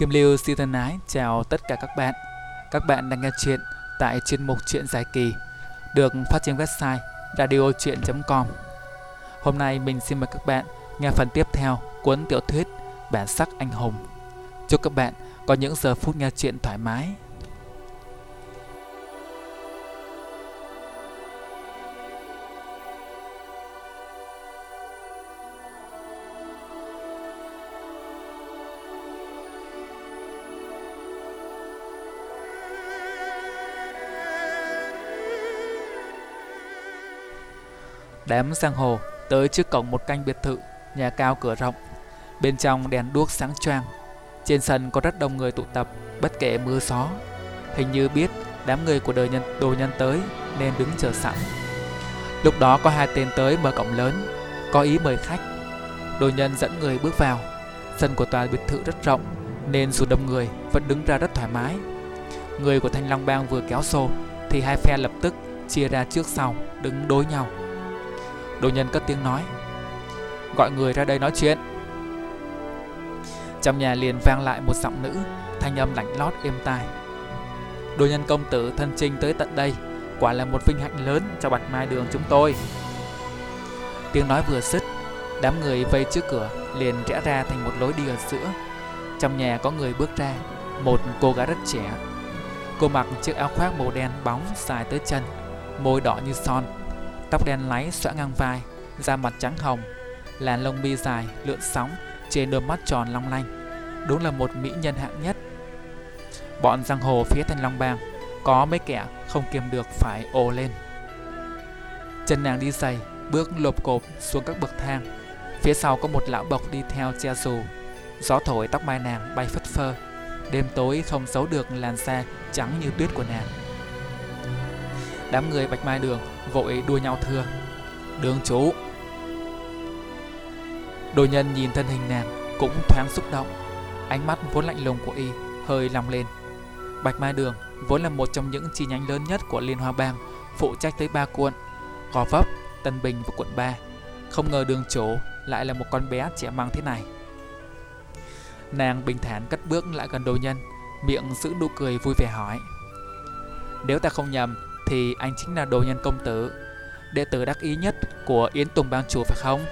Kim Lưu xin thân ái chào tất cả các bạn. Các bạn đang nghe chuyện tại chuyên mục Chuyện dài kỳ, được phát trên website radiochuyen.com. Hôm nay mình xin mời các bạn nghe phần tiếp theo cuốn tiểu thuyết Bản sắc anh hùng. Chúc các bạn có những giờ phút nghe chuyện thoải mái. Đám giang hồ tới trước cổng một canh biệt thự, nhà cao cửa rộng. Bên trong đèn đuốc sáng choang. Trên sân có rất đông người tụ tập, bất kể mưa gió. Hình như biết đám người của đời nhân đồ nhân tới nên đứng chờ sẵn. Lúc đó có hai tên tới mở cổng lớn, có ý mời khách. Đồ nhân dẫn người bước vào. Sân của tòa biệt thự rất rộng nên dù đông người vẫn đứng ra rất thoải mái. Người của Thanh Long Bang vừa kéo xô thì hai phe lập tức chia ra trước sau đứng đối nhau. Đồ nhân cất tiếng nói. Gọi người ra đây nói chuyện. Trong nhà liền vang lại một giọng nữ, Thanh âm lạnh lót êm tai. Đồ nhân công tử thân trinh tới tận đây, Quả là một vinh hạnh lớn cho bạch mai đường chúng tôi. Tiếng nói vừa dứt, Đám người vây trước cửa liền rẽ ra thành một lối đi ở giữa. Trong nhà có người bước ra, Một cô gái rất trẻ. Cô mặc chiếc áo khoác màu đen bóng dài tới chân, Môi đỏ như son tóc đen láy xõa ngang vai, da mặt trắng hồng, làn lông mi dài lượn sóng trên đôi mắt tròn long lanh. Đúng là một mỹ nhân hạng nhất. Bọn giang hồ phía Thanh Long Bang có mấy kẻ không kiềm được phải ồ lên. Chân nàng đi giày, bước lộp cộp xuống các bậc thang. Phía sau có một lão bộc đi theo che dù. Gió thổi tóc mai nàng bay phất phơ. Đêm tối không giấu được làn da trắng như tuyết của nàng. Đám người Bạch Mai Đường vội đua nhau thưa. Đường chủ. Đồ nhân nhìn thân hình nàng cũng thoáng xúc động. Ánh mắt vốn lạnh lùng của y hơi lòng lên. Bạch Mai Đường vốn là một trong những chi nhánh lớn nhất của Liên Hoa Bang Phụ trách tới ba quận Gò Vấp, Tân Bình và quận 3 Không ngờ đường chủ lại là một con bé trẻ măng thế này. Nàng bình thản cất bước lại gần đồ nhân Miệng giữ nụ cười vui vẻ hỏi. Nếu ta không nhầm thì anh chính là đồ nhân công tử. Đệ tử đắc ý nhất của Yến Tùng Bang Chủ phải không?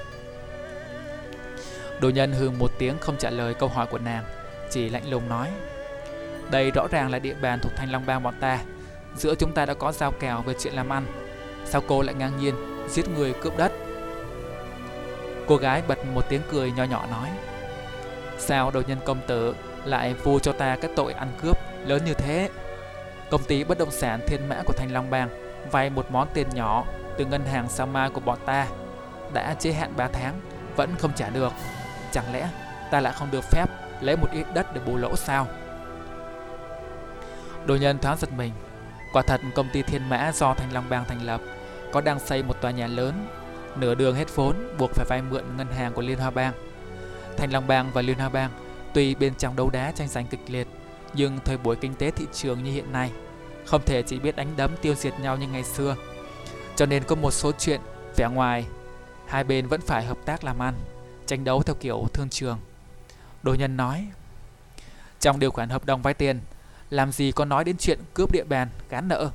Đồ nhân hừ một tiếng không trả lời câu hỏi của nàng, Chỉ lạnh lùng nói, Đây rõ ràng là địa bàn thuộc Thanh Long Bang bọn ta. Giữa chúng ta đã có giao kèo về chuyện làm ăn. Sao cô lại ngang nhiên giết người cướp đất? Cô gái bật một tiếng cười nho nhỏ nói, Sao đồ nhân công tử lại vu cho ta cái tội ăn cướp lớn như thế? Công ty bất động sản Thiên Mã của Thanh Long Bang vay một món tiền nhỏ từ ngân hàng Sama của bọn ta đã chế hạn 3 tháng vẫn không trả được. Chẳng lẽ ta lại không được phép lấy một ít đất để bù lỗ sao? Đồ nhân thoáng giật mình. Quả thật công ty Thiên Mã do Thanh Long Bang thành lập có đang xây một tòa nhà lớn, nửa đường hết vốn buộc phải vay mượn ngân hàng của Liên Hoa Bang. Thanh Long Bang và Liên Hoa Bang tuy bên trong đấu đá tranh giành kịch liệt nhưng thời buổi kinh tế thị trường như hiện nay Không thể chỉ biết đánh đấm tiêu diệt nhau như ngày xưa. Cho nên có một số chuyện vẻ ngoài Hai bên vẫn phải hợp tác làm ăn Tranh đấu theo kiểu thương trường. Đồ nhân nói Trong điều khoản hợp đồng vay tiền Làm gì có nói đến chuyện cướp địa bàn, gán nợ.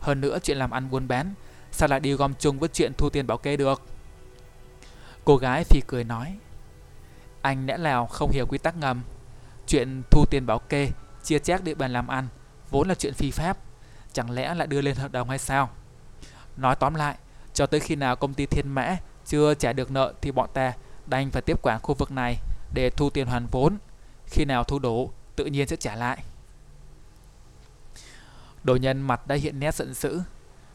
Hơn nữa chuyện làm ăn buôn bán Sao lại đi gom chung với chuyện thu tiền bảo kê được? Cô gái phì cười nói Anh lẽ nào không hiểu quy tắc ngầm? Chuyện thu tiền bảo kê chia chác địa bàn làm ăn vốn là chuyện phi pháp, chẳng lẽ lại đưa lên hợp đồng hay sao? Nói tóm lại, cho tới khi nào công ty Thiên Mã chưa trả được nợ thì bọn ta đành phải tiếp quản khu vực này để thu tiền hoàn vốn. Khi nào thu đủ, tự nhiên sẽ trả lại. Đồ nhân mặt đã hiện nét giận dữ.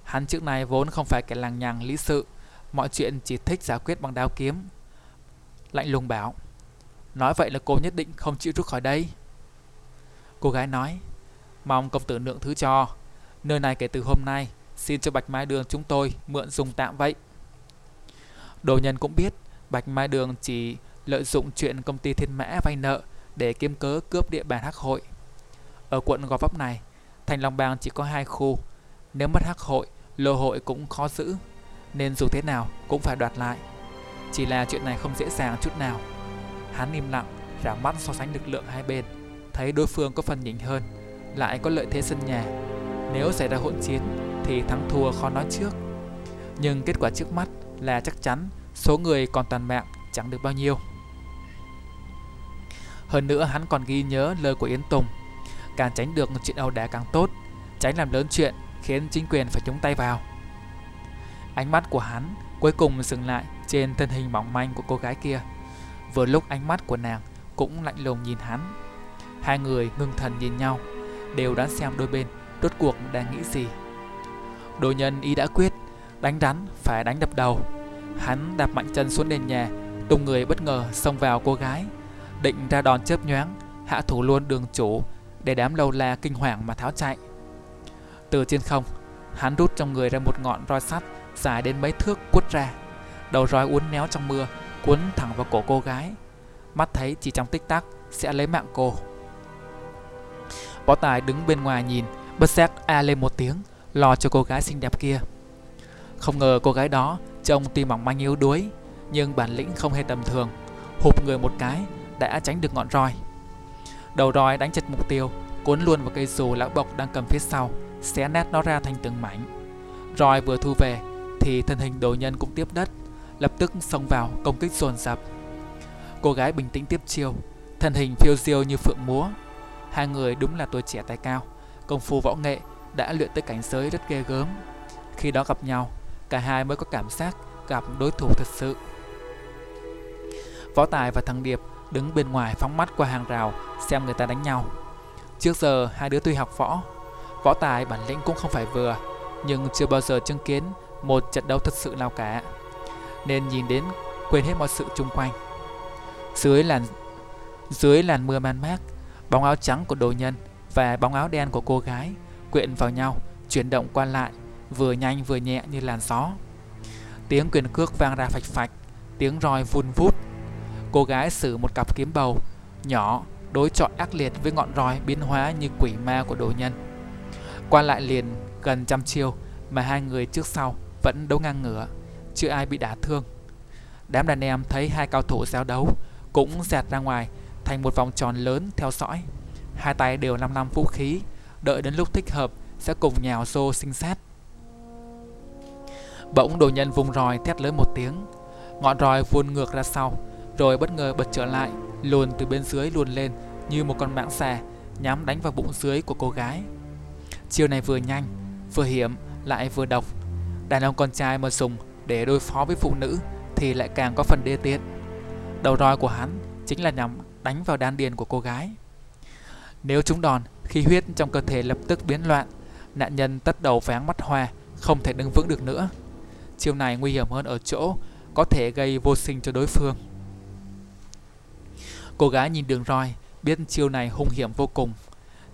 Hắn trước này vốn không phải kẻ lằng nhằng lý sự, mọi chuyện chỉ thích giải quyết bằng đao kiếm. Lạnh lùng bảo, nói vậy là cô nhất định không chịu rút khỏi đây. Cô gái nói, Mong công tử lượng thứ cho. Nơi này kể từ hôm nay, Xin cho Bạch Mai Đường chúng tôi mượn dùng tạm vậy. Đồ nhân cũng biết, Bạch Mai Đường chỉ lợi dụng chuyện công ty thiên mã vay nợ Để kiếm cớ cướp địa bàn hắc hội. Ở quận Gò Vấp này, Thành Long Bang chỉ có hai khu. Nếu mất hắc hội, Lô hội cũng khó giữ, Nên dù thế nào cũng phải đoạt lại. Chỉ là chuyện này không dễ dàng chút nào. Hắn im lặng, Rảo mắt so sánh lực lượng hai bên thấy đối phương có phần nhỉnh hơn, lại có lợi thế sân nhà. Nếu xảy ra hỗn chiến thì thắng thua khó nói trước. Nhưng kết quả trước mắt là chắc chắn số người còn toàn mạng chẳng được bao nhiêu. Hơn nữa hắn còn ghi nhớ lời của Yến Tùng Càng tránh được chuyện ẩu đả càng tốt Tránh làm lớn chuyện khiến chính quyền phải chống tay vào Ánh mắt của hắn cuối cùng dừng lại trên thân hình mỏng manh của cô gái kia Vừa lúc ánh mắt của nàng cũng lạnh lùng nhìn hắn Hai người ngưng thần nhìn nhau Đều đoán xem đôi bên rốt cuộc đang nghĩ gì Đồ nhân ý đã quyết Đánh rắn phải đánh đập đầu Hắn đạp mạnh chân xuống nền nhà Tung người bất ngờ xông vào cô gái định ra đòn chớp nhoáng, hạ thủ luôn đường chủ để đám lâu la kinh hoàng mà tháo chạy. Từ trên không, hắn rút trong người ra một ngọn roi sắt dài đến mấy thước quất ra. Đầu roi uốn néo trong mưa, cuốn thẳng vào cổ cô gái. Mắt thấy chỉ trong tích tắc sẽ lấy mạng cô. Bó Tài đứng bên ngoài nhìn, bất giác a lên một tiếng, lo cho cô gái xinh đẹp kia. Không ngờ cô gái đó trông tuy mỏng manh yếu đuối, nhưng bản lĩnh không hề tầm thường. Hụp người một cái, đã tránh được ngọn roi. Đầu roi đánh chật mục tiêu, cuốn luôn vào cây dù lão bộc đang cầm phía sau, xé nát nó ra thành từng mảnh. Roi vừa thu về thì thân hình đồ nhân cũng tiếp đất, lập tức xông vào công kích dồn dập. Cô gái bình tĩnh tiếp chiêu, thân hình phiêu diêu như phượng múa. Hai người đúng là tuổi trẻ tài cao, công phu võ nghệ đã luyện tới cảnh giới rất ghê gớm. Khi đó gặp nhau, cả hai mới có cảm giác gặp đối thủ thật sự. Võ Tài và thằng Điệp đứng bên ngoài phóng mắt qua hàng rào xem người ta đánh nhau. Trước giờ hai đứa tuy học võ, võ tài bản lĩnh cũng không phải vừa, nhưng chưa bao giờ chứng kiến một trận đấu thật sự nào cả. Nên nhìn đến quên hết mọi sự chung quanh. Dưới làn dưới làn mưa man mác, bóng áo trắng của đồ nhân và bóng áo đen của cô gái quyện vào nhau, chuyển động qua lại, vừa nhanh vừa nhẹ như làn gió. Tiếng quyền cước vang ra phạch phạch, tiếng roi vun vút Cô gái sử một cặp kiếm bầu nhỏ đối chọi ác liệt với ngọn roi biến hóa như quỷ ma của đồ nhân. Qua lại liền gần trăm chiêu mà hai người trước sau vẫn đấu ngang ngửa, chưa ai bị đả thương. Đám đàn em thấy hai cao thủ giao đấu cũng dạt ra ngoài thành một vòng tròn lớn theo dõi. Hai tay đều năm năm vũ khí, đợi đến lúc thích hợp sẽ cùng nhào xô sinh sát. Bỗng đồ nhân vùng roi thét lớn một tiếng, ngọn roi vuông ngược ra sau, rồi bất ngờ bật trở lại, luồn từ bên dưới luồn lên như một con mãng xà nhắm đánh vào bụng dưới của cô gái. Chiêu này vừa nhanh, vừa hiểm, lại vừa độc. Đàn ông con trai mà dùng để đối phó với phụ nữ thì lại càng có phần đê tiện. Đầu roi của hắn chính là nhắm đánh vào đan điền của cô gái. Nếu trúng đòn, khí huyết trong cơ thể lập tức biến loạn, nạn nhân tất đầu váng mắt hoa, không thể đứng vững được nữa. Chiêu này nguy hiểm hơn ở chỗ có thể gây vô sinh cho đối phương. Cô gái nhìn đường roi, biết chiêu này hung hiểm vô cùng.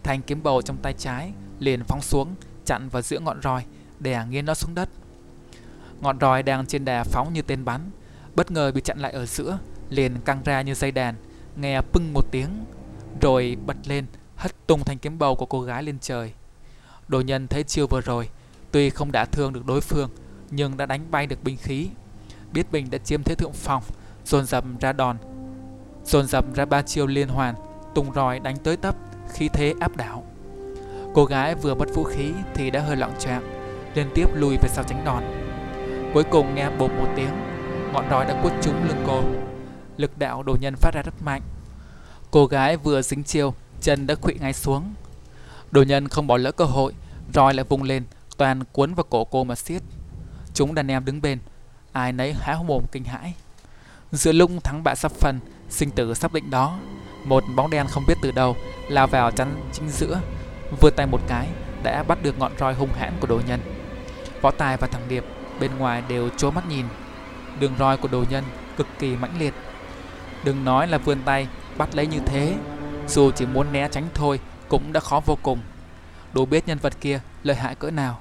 Thanh kiếm bầu trong tay trái liền phóng xuống, chặn vào giữa ngọn roi, đè nghiêng nó xuống đất. Ngọn roi đang trên đà phóng như tên bắn, bất ngờ bị chặn lại ở giữa, liền căng ra như dây đàn, nghe pưng một tiếng, rồi bật lên, hất tung thanh kiếm bầu của cô gái lên trời. Đồ nhân thấy chiêu vừa rồi, tuy không đã thương được đối phương, nhưng đã đánh bay được binh khí. Biết mình đã chiếm thế thượng phòng, dồn dập ra đòn dồn dập ra ba chiêu liên hoàn tung roi đánh tới tấp khí thế áp đảo cô gái vừa mất vũ khí thì đã hơi loạn trạng, liên tiếp lùi về sau tránh đòn cuối cùng nghe bột một tiếng ngọn roi đã quất trúng lưng cô lực đạo đồ nhân phát ra rất mạnh. Cô gái vừa dính chiêu, chân đã khuỵu ngay xuống. Đồ nhân không bỏ lỡ cơ hội, roi lại vung lên, toàn cuốn vào cổ cô mà xiết chúng đàn em đứng bên, ai nấy há mồm kinh hãi. Giữa lung thắng bại sắp phần, sinh tử sắp định đó, một bóng đen không biết từ đâu lao vào chắn chính giữa, vươn tay một cái, đã bắt được ngọn roi hung hãn của đồ nhân. Võ tài và thằng điệp bên ngoài đều trố mắt nhìn. Đường roi của đồ nhân cực kỳ mãnh liệt đừng nói là vươn tay, bắt lấy như thế. Dù chỉ muốn né tránh thôi, cũng đã khó vô cùng. Đủ biết nhân vật kia lợi hại cỡ nào.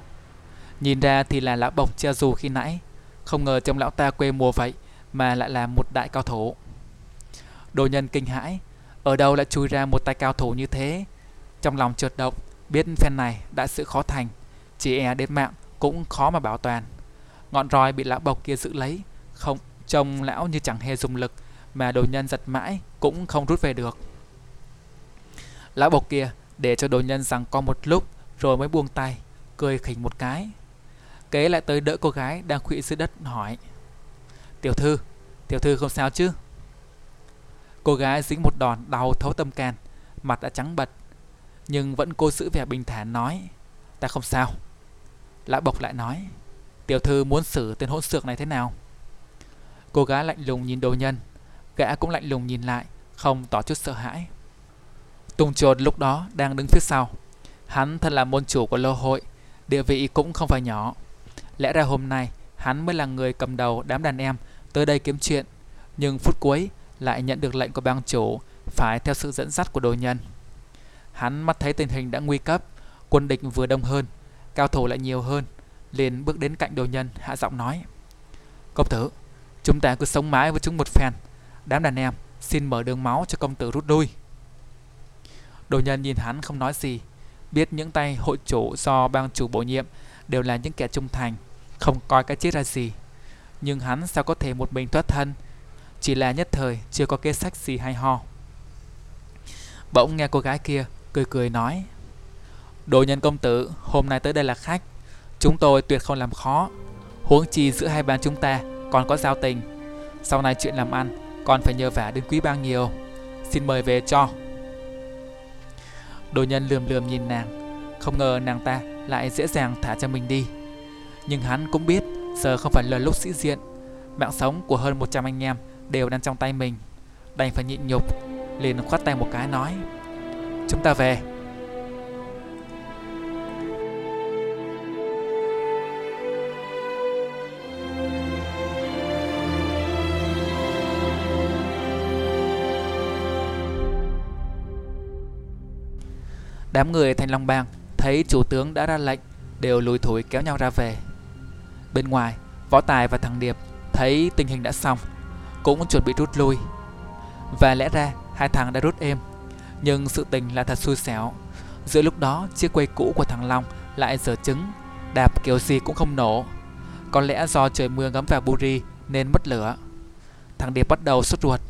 Nhìn ra thì là lão bộc che dù khi nãy. Không ngờ trong lão ta quê mùa vậy, mà lại là một đại cao thủ. Đồ nhân kinh hãi, Ở đâu lại chui ra một tay cao thủ như thế? Trong lòng trượt động, Biết phen này đã sự khó thành. Chỉ e đến mạng cũng khó mà bảo toàn. Ngọn roi bị lão bộc kia giữ lấy, Không trông lão như chẳng hề dùng lực. Mà đồ nhân giật mãi Cũng không rút về được Lão bộc kia để cho đồ nhân rằng co một lúc rồi mới buông tay, cười khỉnh một cái. Kế lại tới đỡ cô gái đang khuỵu dưới đất hỏi. Tiểu thư, tiểu thư không sao chứ? Cô gái dính một đòn đau thấu tâm can, mặt đã trắng bật, nhưng vẫn cố giữ vẻ bình thản nói, ta không sao. Lão bộc lại nói, tiểu thư muốn xử tên hỗn xược này thế nào? Cô gái lạnh lùng nhìn đồ nhân, gã cũng lạnh lùng nhìn lại, không tỏ chút sợ hãi. Tùng chuột lúc đó đang đứng phía sau. Hắn thân là môn chủ của lô hội, địa vị cũng không phải nhỏ. Lẽ ra hôm nay hắn mới là người cầm đầu đám đàn em tới đây kiếm chuyện, nhưng phút cuối lại nhận được lệnh của bang chủ phải theo sự dẫn dắt của đồ nhân. Hắn mắt thấy tình hình đã nguy cấp, quân địch vừa đông hơn, cao thủ lại nhiều hơn, liền bước đến cạnh đồ nhân hạ giọng nói: "Công tử, chúng ta cứ sống mãi với chúng một phen, đám đàn em xin mở đường máu cho công tử rút lui." Đồ nhân nhìn hắn không nói gì, biết những tay hội chủ do bang chủ bổ nhiệm đều là những kẻ trung thành, không coi cái chết ra gì. Nhưng hắn sao có thể một mình thoát thân, chỉ là nhất thời chưa có kế sách gì hay ho. Bỗng nghe cô gái kia cười cười nói Đồ nhân công tử, hôm nay tới đây là khách, chúng tôi tuyệt không làm khó. Huống chi giữa hai bang chúng ta còn có giao tình. Sau này chuyện làm ăn còn phải nhờ vả đến quý bang nhiều. Xin mời về cho. Đồ nhân lườm lườm nhìn nàng. Không ngờ nàng ta lại dễ dàng thả cho mình đi. Nhưng hắn cũng biết Giờ không phải là lúc sĩ diện. Mạng sống của hơn 100 anh em Đều đang trong tay mình. Đành phải nhịn nhục, liền khoát tay một cái nói, Chúng ta về. Đám người Thanh Long Bang thấy chủ tướng đã ra lệnh đều lùi thủi kéo nhau ra về. Bên ngoài, Võ Tài và thằng Điệp thấy tình hình đã xong, cũng chuẩn bị rút lui. Và lẽ ra hai thằng đã rút êm, nhưng sự tình là thật xui xẻo. Giữa lúc đó, chiếc quay cũ của thằng Long lại dở trứng, đạp kiểu gì cũng không nổ. Có lẽ do trời mưa ngấm vào buri nên mất lửa. Thằng Điệp bắt đầu sốt ruột.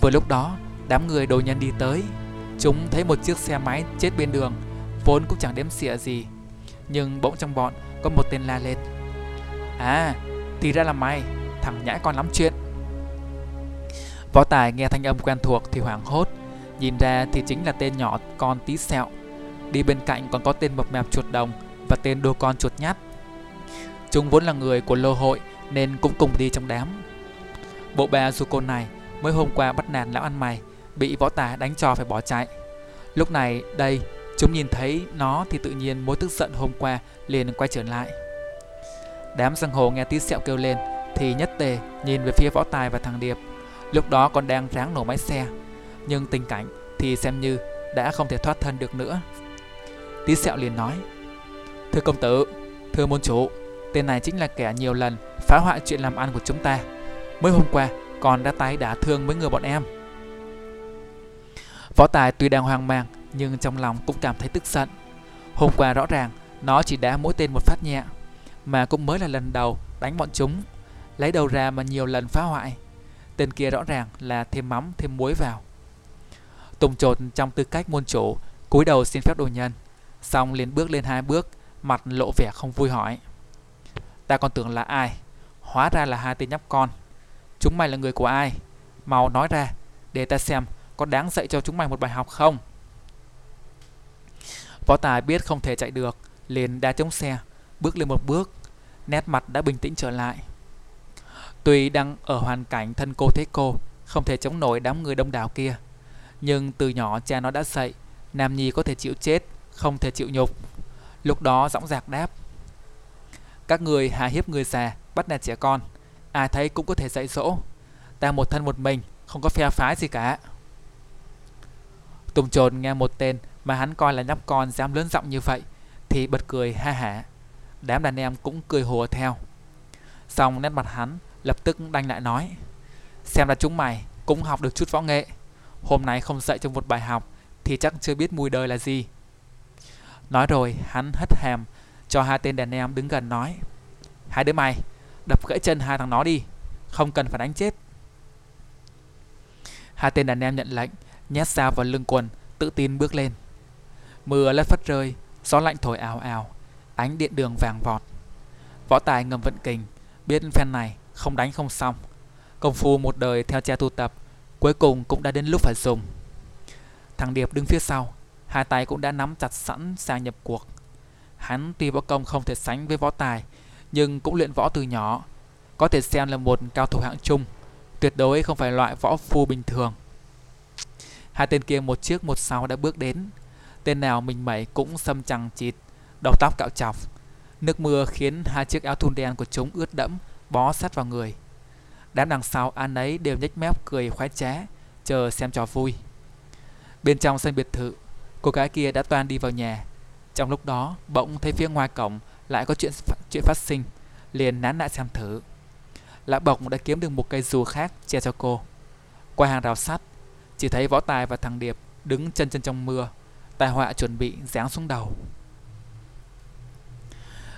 Vừa lúc đó, đám người đồ nhân đi tới, Chúng thấy một chiếc xe máy chết bên đường, vốn cũng chẳng đếm xỉa gì. Nhưng bỗng trong bọn có một tên la lên. À, thì ra là mày, thằng nhãi con lắm chuyện. Võ Tài nghe thanh âm quen thuộc thì hoảng hốt, nhìn ra thì chính là tên nhỏ con tí sẹo. Đi bên cạnh còn có tên mập mạp chuột đồng và tên đô con chuột nhát. Chúng vốn là người của lô hội nên cũng cùng đi trong đám. Bộ bà Zuko này mới hôm qua bắt nạt lão ăn mày bị võ tà đánh cho phải bỏ chạy. Lúc này đây, chúng nhìn thấy nó thì tự nhiên mối tức giận hôm qua liền quay trở lại. Đám giang hồ nghe tí sẹo kêu lên thì nhất tề nhìn về phía võ tài và thằng Điệp. Lúc đó còn đang ráng nổ máy xe, nhưng tình cảnh thì xem như đã không thể thoát thân được nữa. Tí sẹo liền nói Thưa công tử, thưa môn chủ, tên này chính là kẻ nhiều lần phá hoại chuyện làm ăn của chúng ta. Mới hôm qua còn đã tái đả thương mấy người bọn em. Võ Tài tuy đang hoang mang nhưng trong lòng cũng cảm thấy tức giận. Hôm qua rõ ràng nó chỉ đá mỗi tên một phát nhẹ, mà cũng mới là lần đầu đánh bọn chúng, lấy đầu ra mà nhiều lần phá hoại. Tên kia rõ ràng là thêm mắm thêm muối vào. Tùng trột trong tư cách môn chủ, cúi đầu xin phép đồ nhân, xong liền bước lên hai bước, mặt lộ vẻ không vui hỏi. Ta còn tưởng là ai, hóa ra là hai tên nhóc con. Chúng mày là người của ai? Mau nói ra, để ta xem có đáng dạy cho chúng mày một bài học không? Võ Tài biết không thể chạy được, liền đá chống xe, bước lên một bước, nét mặt đã bình tĩnh trở lại. Tuy đang ở hoàn cảnh thân cô thế cô, không thể chống nổi đám người đông đảo kia, nhưng từ nhỏ cha nó đã dạy, Nam Nhi có thể chịu chết, không thể chịu nhục. Lúc đó dõng dạc đáp. Các người hà hiếp người già, bắt nạt trẻ con, ai thấy cũng có thể dạy dỗ. Ta một thân một mình, không có phe phái gì cả. Tùng trồn nghe một tên mà hắn coi là nhóc con dám lớn giọng như vậy, thì bật cười ha hả. Đám đàn em cũng cười hùa theo. Xong nét mặt hắn lập tức đanh lại nói, Xem là chúng mày cũng học được chút võ nghệ Hôm nay không dạy cho một bài học Thì chắc chưa biết mùi đời là gì Nói rồi hắn hất hàm Cho hai tên đàn em đứng gần nói, Hai đứa mày, Đập gãy chân hai thằng nó đi, Không cần phải đánh chết Hai tên đàn em nhận lệnh nhét dao vào lưng quần, tự tin bước lên. Mưa lất phất rơi, gió lạnh thổi ào ào, ánh điện đường vàng vọt. Võ tài ngầm vận kình, biết phen này không đánh không xong. Công phu một đời theo cha tu tập, cuối cùng cũng đã đến lúc phải dùng. Thằng Điệp đứng phía sau, hai tay cũng đã nắm chặt sẵn sang nhập cuộc. Hắn tuy võ công không thể sánh với võ tài, nhưng cũng luyện võ từ nhỏ, có thể xem là một cao thủ hạng trung, tuyệt đối không phải loại võ phu bình thường. Hai tên kia một trước một sau đã bước đến, tên nào mình mẩy cũng xâm chằng chịt, đầu tóc cạo chọc. Nước mưa khiến hai chiếc áo thun đen của chúng ướt đẫm, bó sát vào người. Đám đằng sau an ấy đều nhếch mép cười khoái trá, chờ xem trò vui. Bên trong sân biệt thự, cô gái kia đã toan đi vào nhà. Trong lúc đó, bỗng thấy phía ngoài cổng lại có chuyện chuyện phát sinh, liền nán lại xem thử. Lã Bộc đã kiếm được một cây dù khác che cho cô. Qua hàng rào sắt, chỉ thấy Võ Tài và thằng Điệp đứng chân chân trong mưa, tai họa chuẩn bị giáng xuống đầu.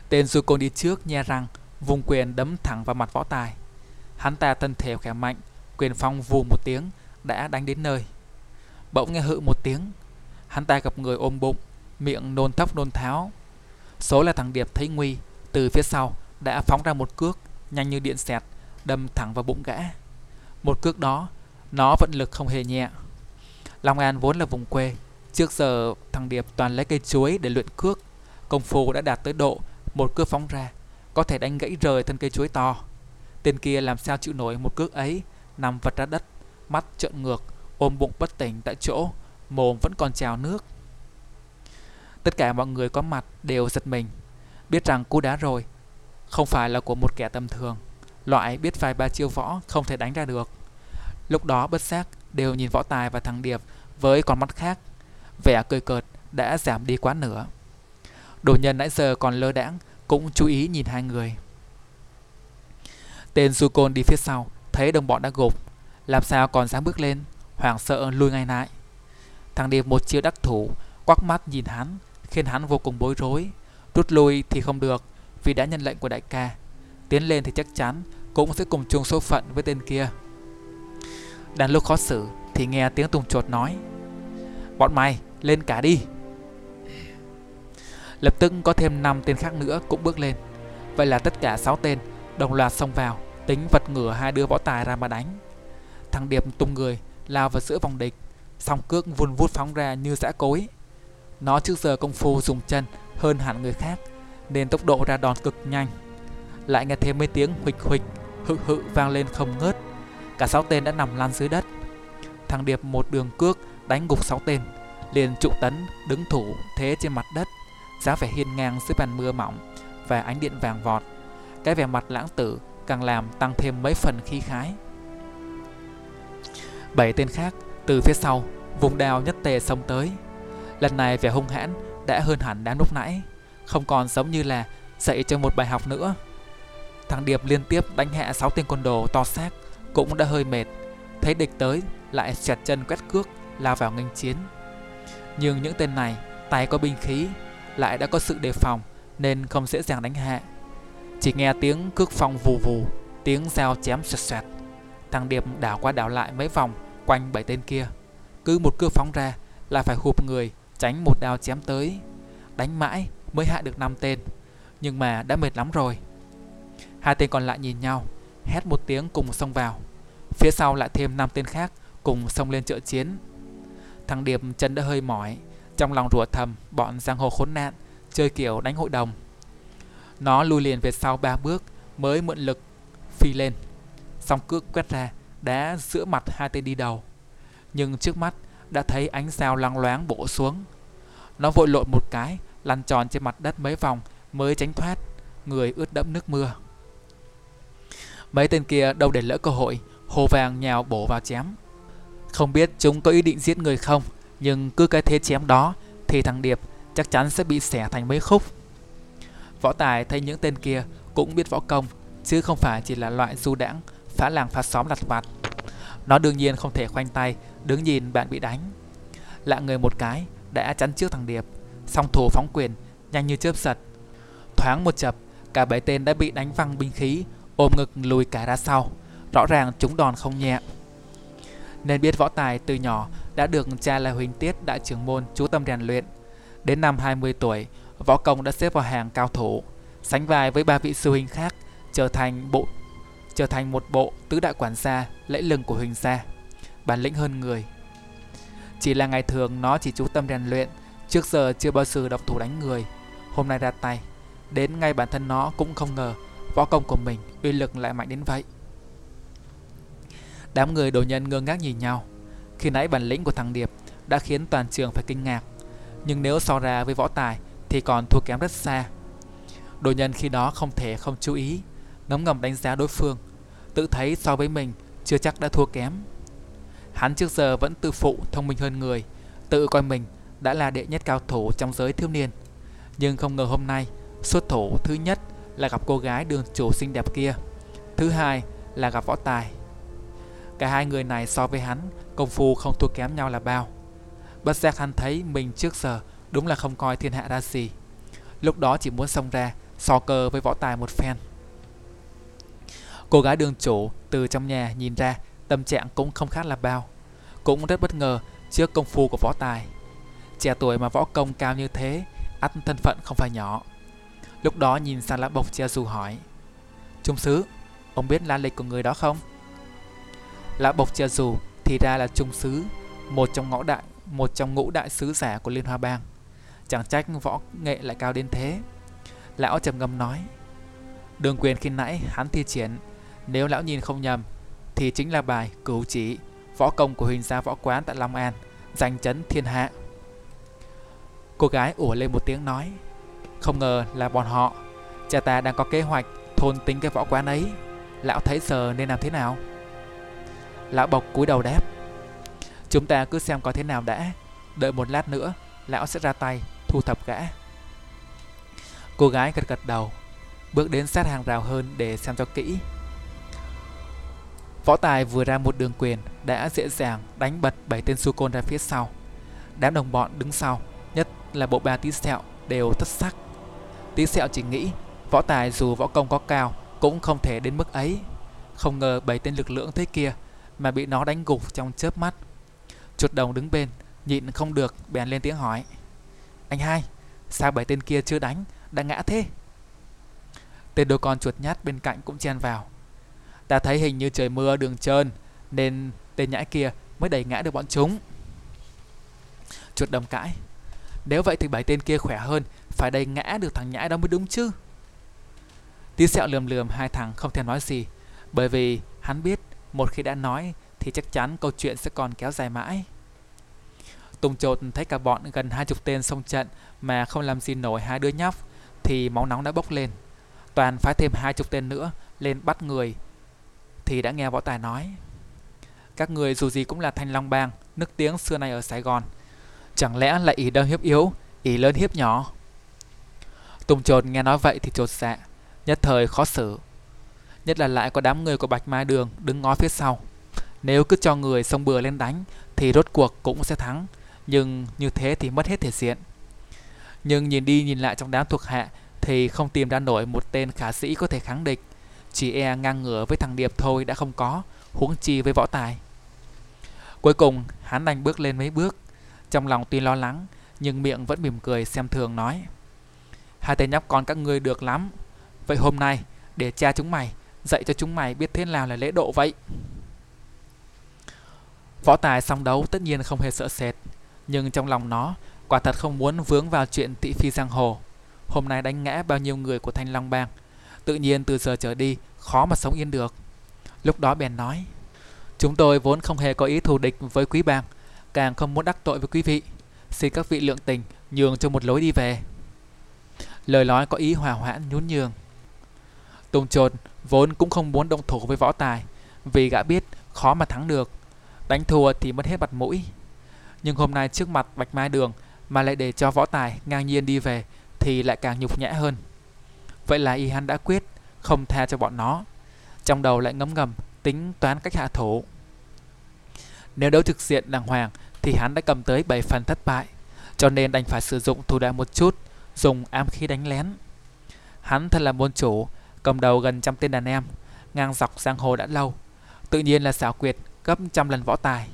Tên du côn đi trước nhe răng, vùng quyền đấm thẳng vào mặt Võ Tài. Hắn ta thân thể khỏe mạnh, quyền phong vù một tiếng đã đánh đến nơi. Bỗng nghe hự một tiếng, hắn ta gặp người ôm bụng, miệng nôn thốc nôn tháo. Số là thằng Điệp thấy nguy, từ phía sau đã phóng ra một cước nhanh như điện xẹt, đâm thẳng vào bụng gã. Một cước đó, nó vận lực không hề nhẹ. Long An vốn là vùng quê, trước giờ thằng Điệp toàn lấy cây chuối để luyện cước. Công phu đã đạt tới độ một cước phóng ra, có thể đánh gãy rời thân cây chuối to. Tên kia làm sao chịu nổi một cước ấy, nằm vật ra đất, mắt trợn ngược, ôm bụng bất tỉnh tại chỗ, mồm vẫn còn trào nước. Tất cả mọi người có mặt đều giật mình, biết rằng cú đá rồi, không phải là của một kẻ tầm thường, loại biết vài ba chiêu võ không thể đánh ra được. Lúc đó bất giác đều nhìn võ tài và thằng Điệp với con mắt khác, vẻ cười cợt đã giảm đi quá nửa. Đồ nhân nãy giờ còn lơ đãng cũng chú ý nhìn hai người. Tên du côn đi phía sau, thấy đồng bọn đã gục, làm sao còn dám bước lên, hoảng sợ lui ngay lại. Thằng Điệp một chiêu đắc thủ, quắc mắt nhìn hắn, khiến hắn vô cùng bối rối. Rút lui thì không được, vì đã nhận lệnh của đại ca. Tiến lên thì chắc chắn cũng sẽ cùng chung số phận với tên kia. Đang lúc khó xử thì nghe tiếng Tùng chuột nói. Bọn mày, lên cả đi. Lập tức có thêm 5 tên khác nữa cũng bước lên. Vậy là tất cả 6 tên đồng loạt xông vào, Tính vật ngửa hai đứa võ tài ra mà đánh. Thằng Điệp tung người, lao vào giữa vòng địch, Song cước vun vút phóng ra như dã cối. Nó trước giờ công phu dùng chân hơn hẳn người khác, Nên tốc độ ra đòn cực nhanh. Lại nghe thêm mấy tiếng huịch huịch Hự hự vang lên không ngớt. Cả sáu tên đã nằm lăn dưới đất. Thằng Điệp một đường cước đánh gục sáu tên, liền trụ tấn, đứng thủ thế trên mặt đất. Giá vẻ hiên ngang dưới bàn mưa mỏng và ánh điện vàng vọt. Cái vẻ mặt lãng tử càng làm tăng thêm mấy phần khí khái. Bảy tên khác từ phía sau, vùng đào nhất tề xông tới. Lần này vẻ hung hãn đã hơn hẳn đám lúc nãy, không còn giống như là dạy cho một bài học nữa. Thằng điệp liên tiếp đánh hạ sáu tên côn đồ to xác cũng đã hơi mệt. Thấy địch tới, lại chặt chân quét cước lao vào nghênh chiến. Nhưng những tên này, tay có binh khí, lại đã có sự đề phòng, nên không dễ dàng đánh hạ. Chỉ nghe tiếng cước phong vù vù, tiếng dao chém xoẹt xoẹt. Thằng điệp đảo qua đảo lại mấy vòng, quanh bảy tên kia. Cứ một cước phóng ra, là phải hụp người, tránh một đao chém tới. Đánh mãi mới hạ được năm tên, nhưng mà đã mệt lắm rồi. Hai tên còn lại nhìn nhau hét một tiếng cùng xông vào. Phía sau lại thêm năm tên khác cùng xông lên trợ chiến. Thằng điệp chân đã hơi mỏi, trong lòng rủa thầm, bọn giang hồ khốn nạn, chơi kiểu đánh hội đồng. Nó lùi liền về sau ba bước, mới mượn lực, phi lên. Song cước quét ra, đá giữa mặt hai tên đi đầu. Nhưng trước mắt, đã thấy ánh sao lăng loáng bổ xuống. Nó vội lộn một cái, lăn tròn trên mặt đất mấy vòng, mới tránh thoát, người ướt đẫm nước mưa mấy tên kia đâu để lỡ cơ hội hồ vàng nhào, bổ vào chém. Không biết chúng có ý định giết người không, nhưng cứ cái thế chém đó, thì thằng điệp chắc chắn sẽ bị xẻ thành mấy khúc. Võ tài thấy những tên kia cũng biết võ công, chứ không phải chỉ là loại du đãng, phá làng, phá xóm lặt vặt. Nó đương nhiên không thể khoanh tay, đứng nhìn bạn bị đánh. Lạ người một cái, đã chắn trước thằng điệp. Song thủ phóng quyền, nhanh như chớp giật. Thoáng một chập, cả bảy tên đã bị đánh văng binh khí ôm ngực lùi cả ra sau rõ ràng chúng đòn không nhẹ nên biết võ tài từ nhỏ đã được cha là Huỳnh Tiết đại trưởng môn chú tâm rèn luyện. Đến năm 20 tuổi, võ công đã xếp vào hàng cao thủ, sánh vai với ba vị sư huynh khác, trở thành bộ trở thành một bộ tứ đại quản gia lẫy lừng của Huỳnh gia, bản lĩnh hơn người. Chỉ là ngày thường nó chỉ chú tâm rèn luyện, trước giờ chưa bao giờ độc thủ đánh người, hôm nay ra tay, đến ngay bản thân nó cũng không ngờ võ công của mình uy lực lại mạnh đến vậy. Đám người đồ nhân ngơ ngác nhìn nhau, khi nãy bản lĩnh của thằng Điệp đã khiến toàn trường phải kinh ngạc, nhưng nếu so ra với võ tài thì còn thua kém rất xa. Đồ nhân khi đó không thể không chú ý, ngấm ngầm đánh giá đối phương, tự thấy so với mình chưa chắc đã thua kém. Hắn trước giờ vẫn tự phụ thông minh hơn người, tự coi mình đã là đệ nhất cao thủ trong giới thiếu niên. Nhưng không ngờ hôm nay, xuất thủ thứ nhất là gặp cô gái đường chủ xinh đẹp kia, thứ hai là gặp võ tài. Cả hai người này so với hắn, công phu không thua kém nhau là bao. Bất giác hắn thấy mình trước giờ đúng là không coi thiên hạ ra gì. Lúc đó chỉ muốn xông ra, so cơ với võ tài một phen. Cô gái đường chủ từ trong nhà nhìn ra tâm trạng cũng không khác là bao. Cũng rất bất ngờ trước công phu của võ tài. Trẻ tuổi mà võ công cao như thế, ắt thân phận không phải nhỏ. Lúc đó nhìn sang lá bộc chia dù hỏi Trung sứ, ông biết la lịch của người đó không? Lá bộc chia dù thì ra là trung sứ, một trong ngõ đại, một trong ngũ đại sứ giả của Liên Hoa Bang. Chẳng trách võ nghệ lại cao đến thế. Lão trầm ngâm nói Đường quyền khi nãy hắn thi triển Nếu lão nhìn không nhầm Thì chính là bài cửu chỉ Võ công của huỳnh gia võ quán tại Long An Giành chấn thiên hạ Cô gái ủa lên một tiếng nói không ngờ là bọn họ. Cha ta đang có kế hoạch thôn tính cái võ quán ấy. Lão thấy giờ nên làm thế nào? Lão bộc cúi đầu đáp. Chúng ta cứ xem coi thế nào đã. Đợi một lát nữa, Lão sẽ ra tay, thu thập gã. Cô gái gật gật đầu, Bước đến sát hàng rào hơn để xem cho kỹ. Võ Tài vừa ra một đường quyền, Đã dễ dàng đánh bật bảy tên su côn ra phía sau. Đám đồng bọn đứng sau, Nhất là bộ ba tí sẹo, đều thất sắc. Tí sẹo chỉ nghĩ, Võ Tài dù võ công có cao, Cũng không thể đến mức ấy. Không ngờ bảy tên lực lượng thế kia Mà bị nó đánh gục trong chớp mắt. Chuột đồng đứng bên, Nhịn không được bèn lên tiếng hỏi. Anh hai, Sao bảy tên kia chưa đánh, Đã ngã thế? Tên đôi con chuột nhát bên cạnh cũng chen vào. Ta thấy hình như trời mưa đường trơn, Nên tên nhãi kia mới đẩy ngã được bọn chúng. Chuột đồng cãi. Nếu vậy thì bảy tên kia khỏe hơn phải đầy ngã được thằng nhãi đó mới đúng chứ? Tí sẹo lườm lườm hai thằng không thèm nói gì, Bởi vì hắn biết Một khi đã nói Thì chắc chắn câu chuyện sẽ còn kéo dài mãi. Tùng trột thấy cả bọn gần hai chục tên xông trận Mà không làm gì nổi hai đứa nhóc Thì máu nóng đã bốc lên. Toàn phái thêm hai chục tên nữa lên bắt người Thì đã nghe võ tài nói. Các người dù gì cũng là thanh long bang Nước tiếng xưa nay ở Sài Gòn. Chẳng lẽ lại ý đơn hiếp yếu, ý lớn hiếp nhỏ? Tùng trột nghe nói vậy thì trột dạ Nhất thời khó xử Nhất là lại có đám người của Bạch Mai Đường đứng ngó phía sau Nếu cứ cho người xông bừa lên đánh Thì rốt cuộc cũng sẽ thắng Nhưng như thế thì mất hết thể diện Nhưng nhìn đi nhìn lại trong đám thuộc hạ thì không tìm ra nổi một tên khả sĩ có thể kháng địch. Chỉ e ngang ngửa với thằng Điệp thôi đã không có, huống chi với võ tài. Cuối cùng, hắn đành bước lên mấy bước. Trong lòng tuy lo lắng, nhưng miệng vẫn mỉm cười xem thường nói. Hai tên nhóc con các ngươi được lắm. Vậy hôm nay, để cha chúng mày, dạy cho chúng mày biết thế nào là lễ độ vậy. Võ tài song đấu tất nhiên không hề sợ sệt, nhưng trong lòng nó, quả thật không muốn vướng vào chuyện thị phi giang hồ hôm nay đánh ngã bao nhiêu người của Thanh Long Bang. Tự nhiên từ giờ trở đi, khó mà sống yên được. Lúc đó bèn nói, chúng tôi vốn không hề có ý thù địch với quý bang, càng không muốn đắc tội với quý vị. Xin các vị lượng tình, nhường cho một lối đi về. Lời nói có ý hòa hoãn nhún nhường. Tùng Trột vốn cũng không muốn động thủ với võ tài, vì gã biết khó mà thắng được. Đánh thua thì mất hết mặt mũi. Nhưng hôm nay trước mặt Bạch Mai Đường mà lại để cho võ tài ngang nhiên đi về thì lại càng nhục nhã hơn. Vậy là y hắn đã quyết không tha cho bọn nó. Trong đầu lại ngấm ngầm tính toán cách hạ thủ. Nếu đấu trực diện đàng hoàng thì hắn đã cầm tới 7 phần thất bại, cho nên đành phải sử dụng thủ đoạn một chút, dùng ám khí đánh lén. Hắn thật là môn chủ, cầm đầu gần trăm tên đàn em, ngang dọc giang hồ đã lâu, tự nhiên là xảo quyệt gấp trăm lần võ tài.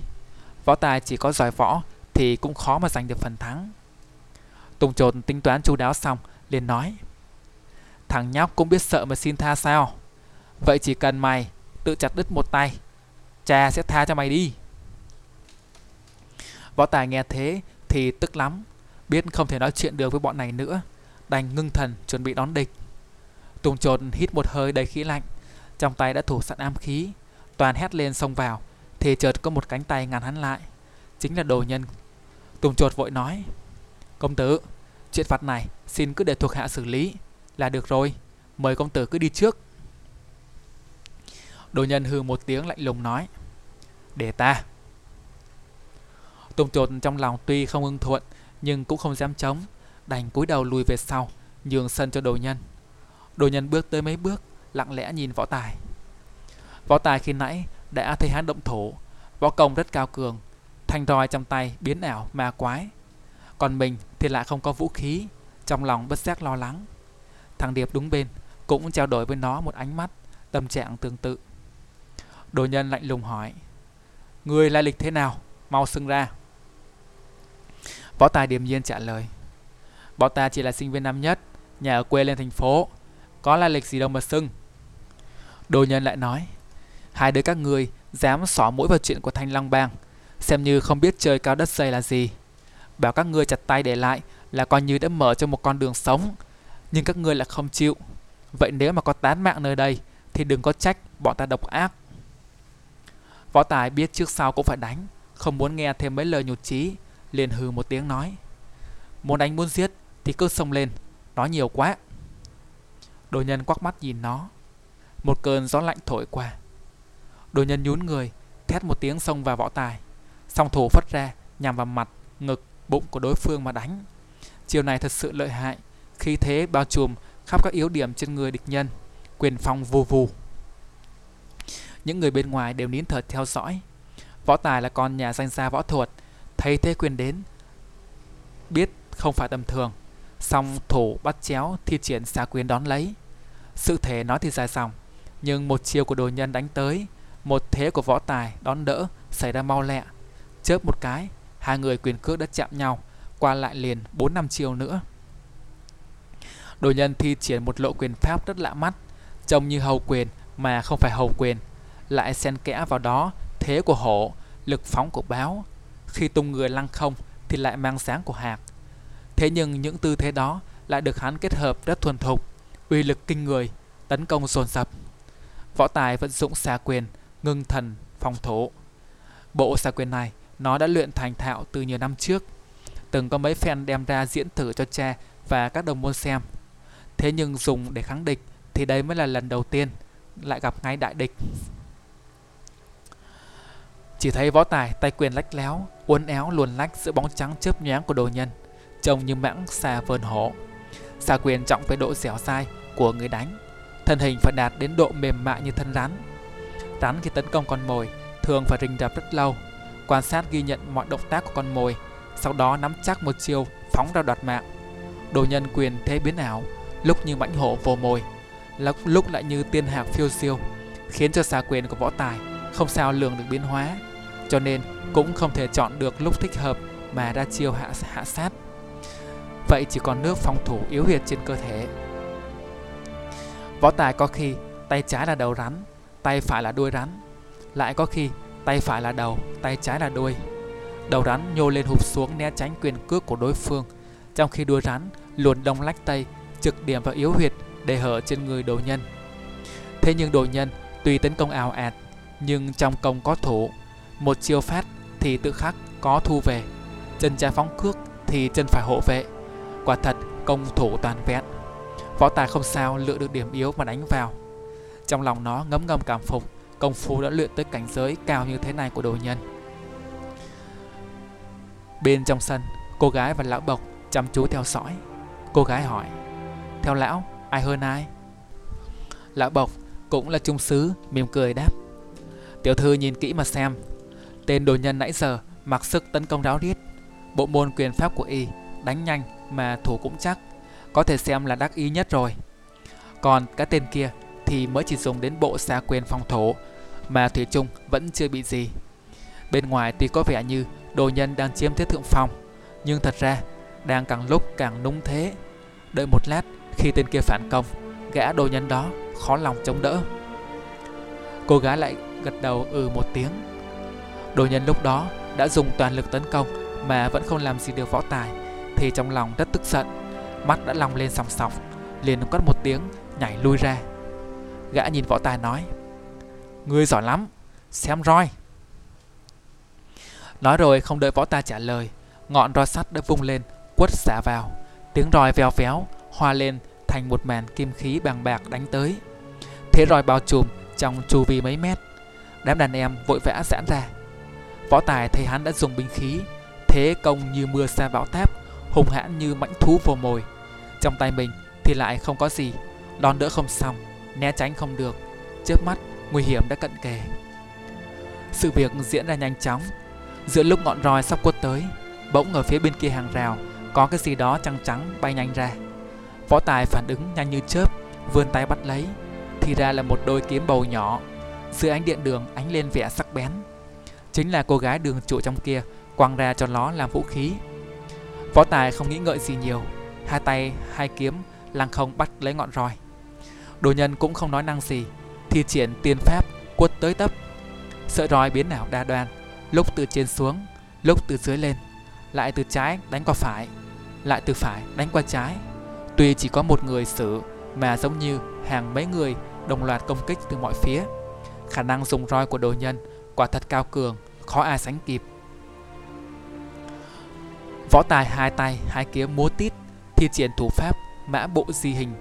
Võ tài chỉ có giỏi võ thì cũng khó mà giành được phần thắng. Tùng trột tính toán chu đáo xong, liền nói. Thằng nhóc cũng biết sợ mà xin tha sao? Vậy chỉ cần mày tự chặt đứt một tay, cha sẽ tha cho mày đi. Võ tài nghe thế thì tức lắm, biết không thể nói chuyện được với bọn này nữa, đành ngưng thần chuẩn bị đón địch. Tùng trột hít một hơi đầy khí lạnh, trong tay đã thủ sẵn am khí, toàn hét lên xông vào, thì chợt có một cánh tay ngăn hắn lại, chính là đồ nhân. Tùng trột vội nói, công tử, chuyện phạt này xin cứ để thuộc hạ xử lý là được rồi, mời công tử cứ đi trước. Đồ nhân hư một tiếng lạnh lùng nói, để ta. Tùng trột trong lòng tuy không ưng thuận, nhưng cũng không dám chống, đành cúi đầu lùi về sau, nhường sân cho đồ nhân. Đồ nhân bước tới mấy bước, lặng lẽ nhìn võ tài. Võ tài khi nãy đã thấy hắn động thổ, võ công rất cao cường, thanh roi trong tay biến ảo ma quái. Còn mình thì lại không có vũ khí, trong lòng bất giác lo lắng. Thằng Điệp đúng bên cũng trao đổi với nó một ánh mắt, tâm trạng tương tự. Đồ nhân lạnh lùng hỏi, Người lai lịch thế nào? Mau xưng ra. Võ tài điềm nhiên trả lời, Bọn ta chỉ là sinh viên năm nhất, nhà ở quê lên thành phố, có lai lịch gì đâu mà xưng. Đồ nhân lại nói, hai đứa các người dám xỏ mũi vào chuyện của Thanh Long Bang, xem như không biết chơi cao đất dày là gì. Bảo các ngươi chặt tay để lại là coi như đã mở cho một con đường sống, nhưng các ngươi lại không chịu. Vậy nếu mà có tán mạng nơi đây thì đừng có trách bọn ta độc ác. Võ Tài biết trước sau cũng phải đánh, không muốn nghe thêm mấy lời nhụt chí, liền hừ một tiếng nói: "Muốn đánh muốn giết thì cứ xông lên, nói nhiều quá." Đồ nhân quắc mắt nhìn nó, một cơn gió lạnh thổi qua. Đồ nhân nhún người, thét một tiếng xông vào võ tài. Song thủ phất ra, nhằm vào mặt, ngực, bụng của đối phương mà đánh. Chiều này thật sự lợi hại, khi thế bao trùm khắp các yếu điểm trên người địch nhân, quyền phong vù vù. Những người bên ngoài đều nín thở theo dõi. Võ Tài là con nhà danh gia võ thuật, thấy thế quyền đến, biết không phải tầm thường, song thủ bắt chéo thi triển xá quyền đón lấy. Sự thể nói thì dài dòng, nhưng một chiều của đồ nhân đánh tới, một thế của võ tài đón đỡ xảy ra mau lẹ. Chớp một cái, hai người quyền cước đã chạm nhau, qua lại liền 4 năm chiều nữa. Đồ nhân thi triển một lộ quyền pháp rất lạ mắt, trông như hầu quyền mà không phải hầu quyền, lại xen kẽ vào đó thế của hổ, lực phóng của báo. Khi tung người lăng không thì lại mang sáng của hạt. Thế nhưng những tư thế đó lại được hắn kết hợp rất thuần thục, uy lực kinh người, tấn công dồn dập. Võ Tài vận dụng xà quyền, ngưng thần, phòng thủ. Bộ xà quyền này nó đã luyện thành thạo từ nhiều năm trước. Từng có mấy fan đem ra diễn thử cho cha và các đồng môn xem. Thế nhưng dùng để kháng địch thì đây mới là lần đầu tiên lại gặp ngay đại địch. Chỉ thấy võ tài tay quyền lách léo, uốn éo luồn lách giữa bóng trắng chớp nhoáng của đồ nhân, trông như mãng xà vờn hổ. Xà quyền trọng với độ dẻo dai của người đánh, thân hình phải đạt đến độ mềm mại như thân rắn. Rắn khi tấn công con mồi thường phải rình rập rất lâu, quan sát ghi nhận mọi động tác của con mồi, sau đó nắm chắc một chiêu phóng ra đoạt mạng. Đồ nhân quyền thế biến ảo, lúc như mãnh hổ vồ mồi, lúc lại như tiên hạc phiêu siêu, khiến cho xà quyền của võ tài không sao lường được biến hóa, cho nên cũng không thể chọn được lúc thích hợp mà ra chiêu hạ hạ sát. Vậy chỉ còn nước phòng thủ yếu huyệt trên cơ thể. Võ tài có khi tay trái là đầu rắn, tay phải là đuôi rắn. Lại có khi tay phải là đầu, tay trái là đuôi. Đầu rắn nhô lên hụp xuống né tránh quyền cước của đối phương, trong khi đuôi rắn luồn đông lách tay trực điểm vào yếu huyệt để hở trên người đồ nhân. Thế nhưng đồ nhân tuy tấn công ào ạt, nhưng trong công có thủ, một chiêu phát thì tự khắc có thu về, chân trái phóng cước thì chân phải hộ vệ. Quả thật công thủ toàn vẹn. Võ tài không sao lựa được điểm yếu mà đánh vào. Trong lòng nó ngấm ngầm cảm phục công phu đã luyện tới cảnh giới cao như thế này của đồ nhân. Bên trong sân, cô gái và lão bộc chăm chú theo dõi. Cô gái hỏi, theo lão, ai hơn ai? Lão bộc cũng là trung sứ, mỉm cười đáp. Tiểu thư nhìn kỹ mà xem, tên đồ nhân nãy giờ mặc sức tấn công ráo riết. Bộ môn quyền pháp của y đánh nhanh mà thủ cũng chắc, có thể xem là đắc ý nhất rồi. Còn cái tên kia thì mới chỉ dùng đến bộ xa quyền phòng thủ mà Thủy Trung vẫn chưa bị gì. Bên ngoài tuy có vẻ như đồ nhân đang chiếm thế thượng phong, nhưng thật ra đang càng lúc càng nung thế. Đợi một lát, khi tên kia phản công, gã đồ nhân đó khó lòng chống đỡ. Cô gái lại gật đầu ừ một tiếng. Đồ nhân lúc đó đã dùng toàn lực tấn công mà vẫn không làm gì được võ tài, thì trong lòng rất tức giận, mắt đã long lên sòng sọc, liền quát một tiếng nhảy lui ra. Gã nhìn võ tài nói, Ngươi giỏi lắm, xem roi. Nói rồi không đợi võ tài trả lời, ngọn roi sắt đã vung lên, quất xả vào. Tiếng roi vèo véo, hoa lên thành một màn kim khí bằng bạc đánh tới. Thế roi bao trùm trong chu vi mấy mét. Đám đàn em vội vã giãn ra. Võ tài thấy hắn đã dùng binh khí, thế công như mưa sa bão táp, hung hãn như mãnh thú vô mồi. Trong tay mình thì lại không có gì, đòn đỡ không xong, né tránh không được. Chớp mắt, nguy hiểm đã cận kề. Sự việc diễn ra nhanh chóng. Giữa lúc ngọn roi sắp quất tới, bỗng ở phía bên kia hàng rào có cái gì đó trắng trắng bay nhanh ra. Võ Tài phản ứng nhanh như chớp, vươn tay bắt lấy, thì ra là một đôi kiếm bầu nhỏ. Dưới ánh điện đường ánh lên vẻ sắc bén. Chính là cô gái đường trụ trong kia quăng ra cho nó làm vũ khí. Võ Tài không nghĩ ngợi gì nhiều, hai tay hai kiếm lăng không bắt lấy ngọn roi. Đồ nhân cũng không nói năng gì, thi triển tiên pháp quất tới tấp. Sợi roi biến ảo đa đoan, lúc từ trên xuống, lúc từ dưới lên, lại từ trái đánh qua phải, lại từ phải đánh qua trái. Tuy chỉ có một người xử mà giống như hàng mấy người đồng loạt công kích từ mọi phía. Khả năng dùng roi của đồ nhân quả thật cao cường, khó ai sánh kịp. Võ tài hai tay, hai kiếm múa tít, thi triển thủ pháp, mã bộ di hình.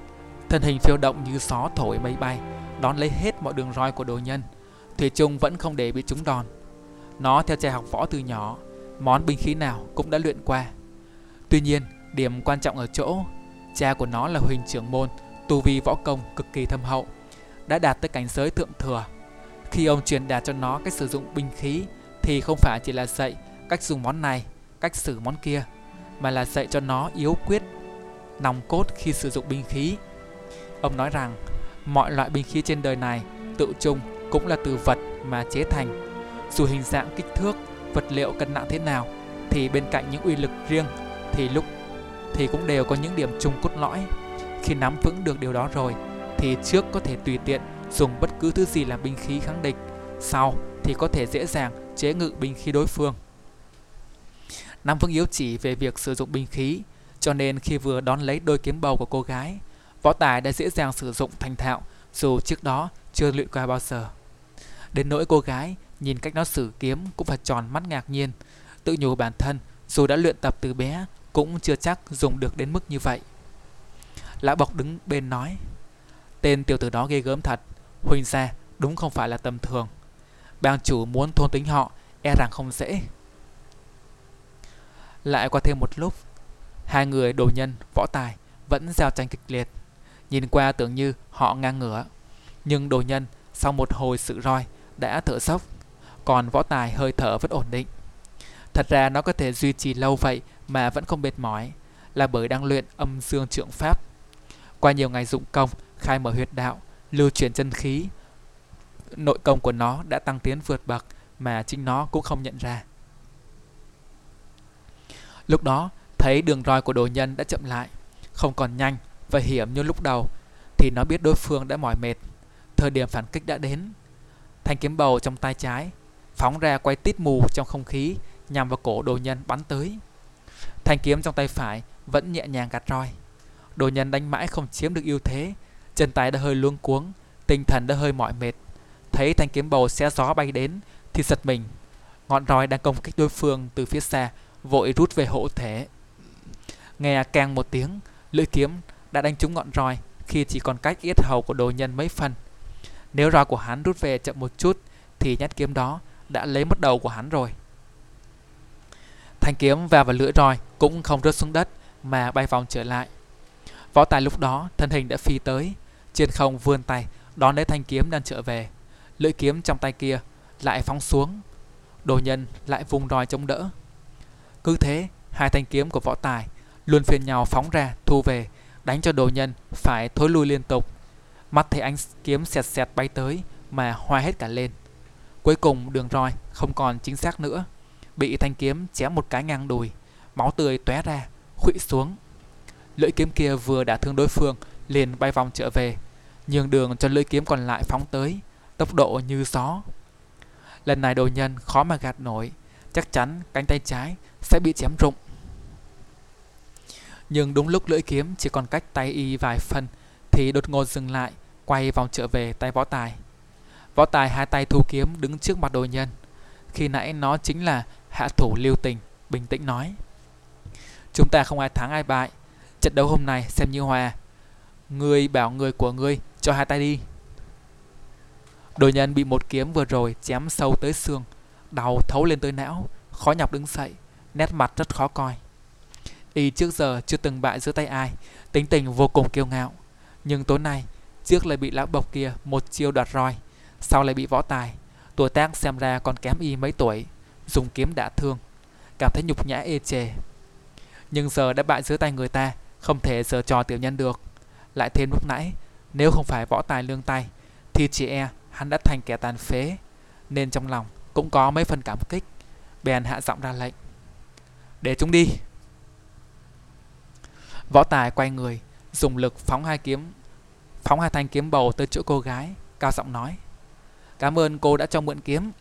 Thân hình phiêu động như gió thổi mây bay, đón lấy hết mọi đường roi của đồ nhân. Thủy Trung vẫn không để bị trúng đòn. Nó theo cha học võ từ nhỏ, món binh khí nào cũng đã luyện qua. Tuy nhiên, điểm quan trọng ở chỗ, cha của nó là huỳnh trưởng môn, tu vi võ công cực kỳ thâm hậu, đã đạt tới cảnh giới thượng thừa. Khi ông truyền đạt cho nó cách sử dụng binh khí thì không phải chỉ là dạy cách dùng món này, cách xử món kia, mà là dạy cho nó yếu quyết, nòng cốt khi sử dụng binh khí. Ông nói rằng mọi loại binh khí trên đời này tự chung cũng là từ vật mà chế thành. Dù hình dạng kích thước, vật liệu cân nặng thế nào thì bên cạnh những uy lực riêng thì lúc thì cũng đều có những điểm chung cốt lõi. Khi nắm vững được điều đó rồi thì trước có thể tùy tiện dùng bất cứ thứ gì làm binh khí kháng địch, sau thì có thể dễ dàng chế ngự binh khí đối phương. Nam Vương yếu chỉ về việc sử dụng binh khí, cho nên khi vừa đón lấy đôi kiếm bầu của cô gái, võ tài đã dễ dàng sử dụng thành thạo dù trước đó chưa luyện qua bao giờ. Đến nỗi cô gái nhìn cách nó sử kiếm cũng phải tròn mắt ngạc nhiên, tự nhủ bản thân dù đã luyện tập từ bé cũng chưa chắc dùng được đến mức như vậy. Lã Bộc đứng bên nói, tên tiểu tử đó ghê gớm thật, Huỳnh gia đúng không phải là tầm thường. Bang chủ muốn thôn tính họ e rằng không dễ. Lại qua thêm một lúc, hai người đồ nhân, võ tài vẫn giao tranh kịch liệt. Nhìn qua tưởng như họ ngang ngửa. Nhưng đồ nhân sau một hồi sự roi đã thở sốc, còn võ tài hơi thở vẫn ổn định. Thật ra nó có thể duy trì lâu vậy mà vẫn không mệt mỏi là bởi đang luyện âm dương trượng pháp. Qua nhiều ngày dụng công, khai mở huyệt đạo, lưu truyền chân khí, nội công của nó đã tăng tiến vượt bậc mà chính nó cũng không nhận ra. Lúc đó, thấy đường roi của đồ nhân đã chậm lại, không còn nhanh và hiểm như lúc đầu, thì nó biết đối phương đã mỏi mệt. Thời điểm phản kích đã đến. Thanh kiếm bầu trong tay trái, phóng ra quay tít mù trong không khí nhằm vào cổ đồ nhân bắn tới. Thanh kiếm trong tay phải vẫn nhẹ nhàng gạt roi. Đồ nhân đánh mãi không chiếm được ưu thế, chân tay đã hơi luống cuống, tinh thần đã hơi mỏi mệt. Thấy thanh kiếm bầu xé gió bay đến thì giật mình. Ngọn roi đang công kích đối phương từ phía xa, vội rút về hộ thể. Nghe càng một tiếng, lưỡi kiếm đã đánh trúng ngọn roi khi chỉ còn cách yết hầu của đồ nhân mấy phần. Nếu roi của hắn rút về chậm một chút thì nhát kiếm đó đã lấy mất đầu của hắn rồi. Thanh kiếm va vào lưỡi roi cũng không rớt xuống đất mà bay vòng trở lại. Võ tài lúc đó thân hình đã phi tới, trên không vươn tay đón lấy thanh kiếm đang trở về. Lưỡi kiếm trong tay kia lại phóng xuống. Đồ nhân lại vùng roi chống đỡ. Cứ thế, hai thanh kiếm của võ tài luôn phiền nhau phóng ra, thu về, đánh cho đồ nhân phải thối lui liên tục. Mắt thấy anh kiếm xẹt xẹt bay tới mà hoa hết cả lên. Cuối cùng đường roi không còn chính xác nữa, bị thanh kiếm chém một cái ngang đùi, máu tươi tóe ra, khuỵu xuống. Lưỡi kiếm kia vừa đã thương đối phương, liền bay vòng trở về, nhường đường cho lưỡi kiếm còn lại phóng tới, tốc độ như gió. Lần này đồ nhân khó mà gạt nổi, chắc chắn cánh tay trái sẽ bị chém rụng. Nhưng đúng lúc lưỡi kiếm chỉ còn cách tay y vài phân thì đột ngột dừng lại, quay vòng trở về tay võ tài. Võ tài hai tay thu kiếm đứng trước mặt đồ nhân. Khi nãy nó chính là hạ thủ lưu tình, bình tĩnh nói. Chúng ta không ai thắng ai bại, trận đấu hôm nay xem như hòa. Ngươi bảo người của ngươi cho hai tay đi. Đồ nhân bị một kiếm vừa rồi chém sâu tới xương, đau thấu lên tới não, khó nhọc đứng dậy, nét mặt rất khó coi. Y trước giờ chưa từng bại giữa tay ai, tính tình vô cùng kiêu ngạo. Nhưng tối nay, trước lại bị lão bộc kia một chiêu đoạt roi, sau lại bị võ tài. Tuổi tác xem ra còn kém Y mấy tuổi, dùng kiếm đã thương, cảm thấy nhục nhã ê chề. Nhưng giờ đã bại dưới tay người ta, không thể giờ trò tiểu nhân được. Lại thêm lúc nãy, nếu không phải võ tài lương tay, thì chị e hắn đã thành kẻ tàn phế, nên trong lòng cũng có mấy phần cảm kích. Bèn hạ giọng ra lệnh. Để chúng đi. Võ tài quay người, dùng lực phóng hai kiếm, phóng hai thanh kiếm bầu tới chỗ cô gái, cao giọng nói. Cảm ơn cô đã cho mượn kiếm.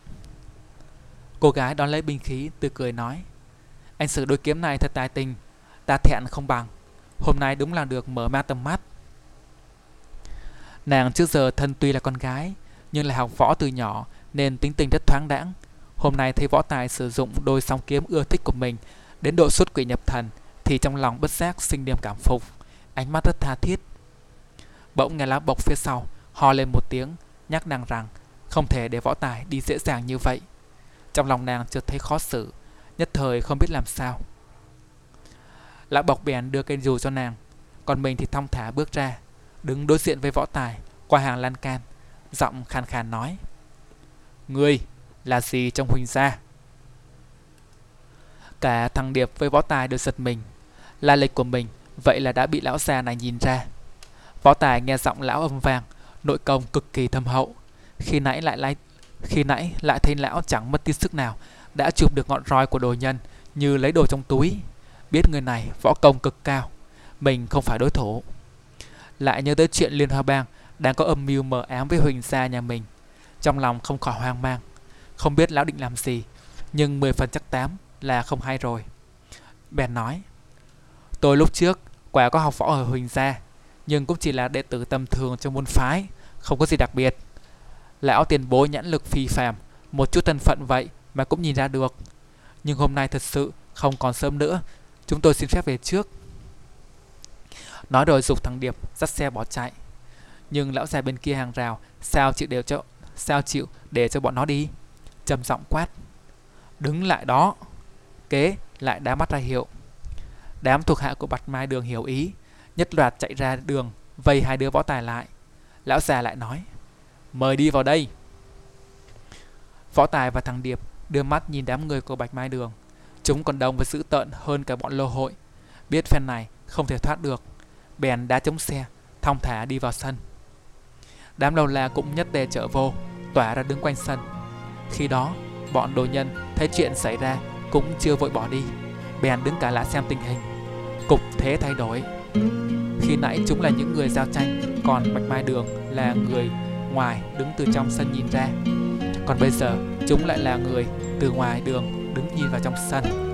Cô gái đón lấy binh khí, tươi cười nói. Anh sử đôi kiếm này thật tài tình, ta thẹn không bằng. Hôm nay đúng là được mở ma tầm mắt. Nàng trước giờ thân tuy là con gái, nhưng lại học võ từ nhỏ nên tính tình rất thoáng đãng. Hôm nay thấy võ tài sử dụng đôi song kiếm ưa thích của mình đến độ xuất quỷ nhập thần thì trong lòng bất giác sinh niềm cảm phục, ánh mắt rất tha thiết. Bỗng nghe lá bộc phía sau ho lên một tiếng, nhắc nàng rằng không thể để võ tài đi dễ dàng như vậy. Trong lòng nàng chợt thấy khó xử, nhất thời không biết làm sao. Lão bọc bèn đưa cây dù cho nàng, còn mình thì thong thả bước ra, đứng đối diện với võ tài, qua hàng lan can, giọng khàn khàn nói. Ngươi là gì trong huỳnh gia? Cả thằng Điệp với võ tài đều giật mình, La lịch của mình vậy là đã bị lão già này nhìn ra. Võ tài nghe giọng lão âm vang, nội công cực kỳ thâm hậu. Khi nãy lại lại khi nãy lại thấy lão chẳng mất tí sức nào, đã chụp được ngọn roi của đồ nhân như lấy đồ trong túi. Biết người này võ công cực cao, mình không phải đối thủ. Lại nhớ tới chuyện Liên Hoa Bang đang có âm mưu mờ ám với Huỳnh gia nhà mình. Trong lòng không khỏi hoang mang, không biết lão định làm gì, nhưng mười phần chắc tám là không hay rồi. Bèn nói, Tôi lúc trước quả có học võ ở Huỳnh Gia, nhưng cũng chỉ là đệ tử tầm thường trong môn phái, không có gì đặc biệt. Lão tiền bối nhãn lực phi phàm, một chút thân phận vậy mà cũng nhìn ra được. Nhưng hôm nay thật sự không còn sớm nữa, chúng tôi xin phép về trước. Nói rồi dục thằng Điệp dắt xe bỏ chạy. Nhưng lão già bên kia hàng rào, sao chịu đều cho sao chịu để cho bọn nó đi? Trầm giọng quát. Đứng lại đó. Kế lại đá mắt ra hiệu. Đám thuộc hạ của Bạch Mai Đường hiểu ý, nhất loạt chạy ra đường, vây hai đứa võ tài lại. Lão già lại nói, mời đi vào đây. Võ tài và thằng Điệp đưa mắt nhìn đám người của Bạch Mai Đường. Chúng còn đông và dữ tợn hơn cả bọn lô hội. Biết phen này không thể thoát được, bèn đá chống xe, thong thả đi vào sân. Đám lâu la cũng nhất tề trở vô, tỏa ra đứng quanh sân. Khi đó, bọn đồ nhân thấy chuyện xảy ra cũng chưa vội bỏ đi bèn đứng cả lại xem tình hình. Cục thế thay đổi. Khi nãy chúng là những người giao tranh còn bạch mai đường là người ngoài đứng từ trong sân nhìn ra. Còn bây giờ chúng lại là người từ ngoài đường đứng nhìn vào trong sân.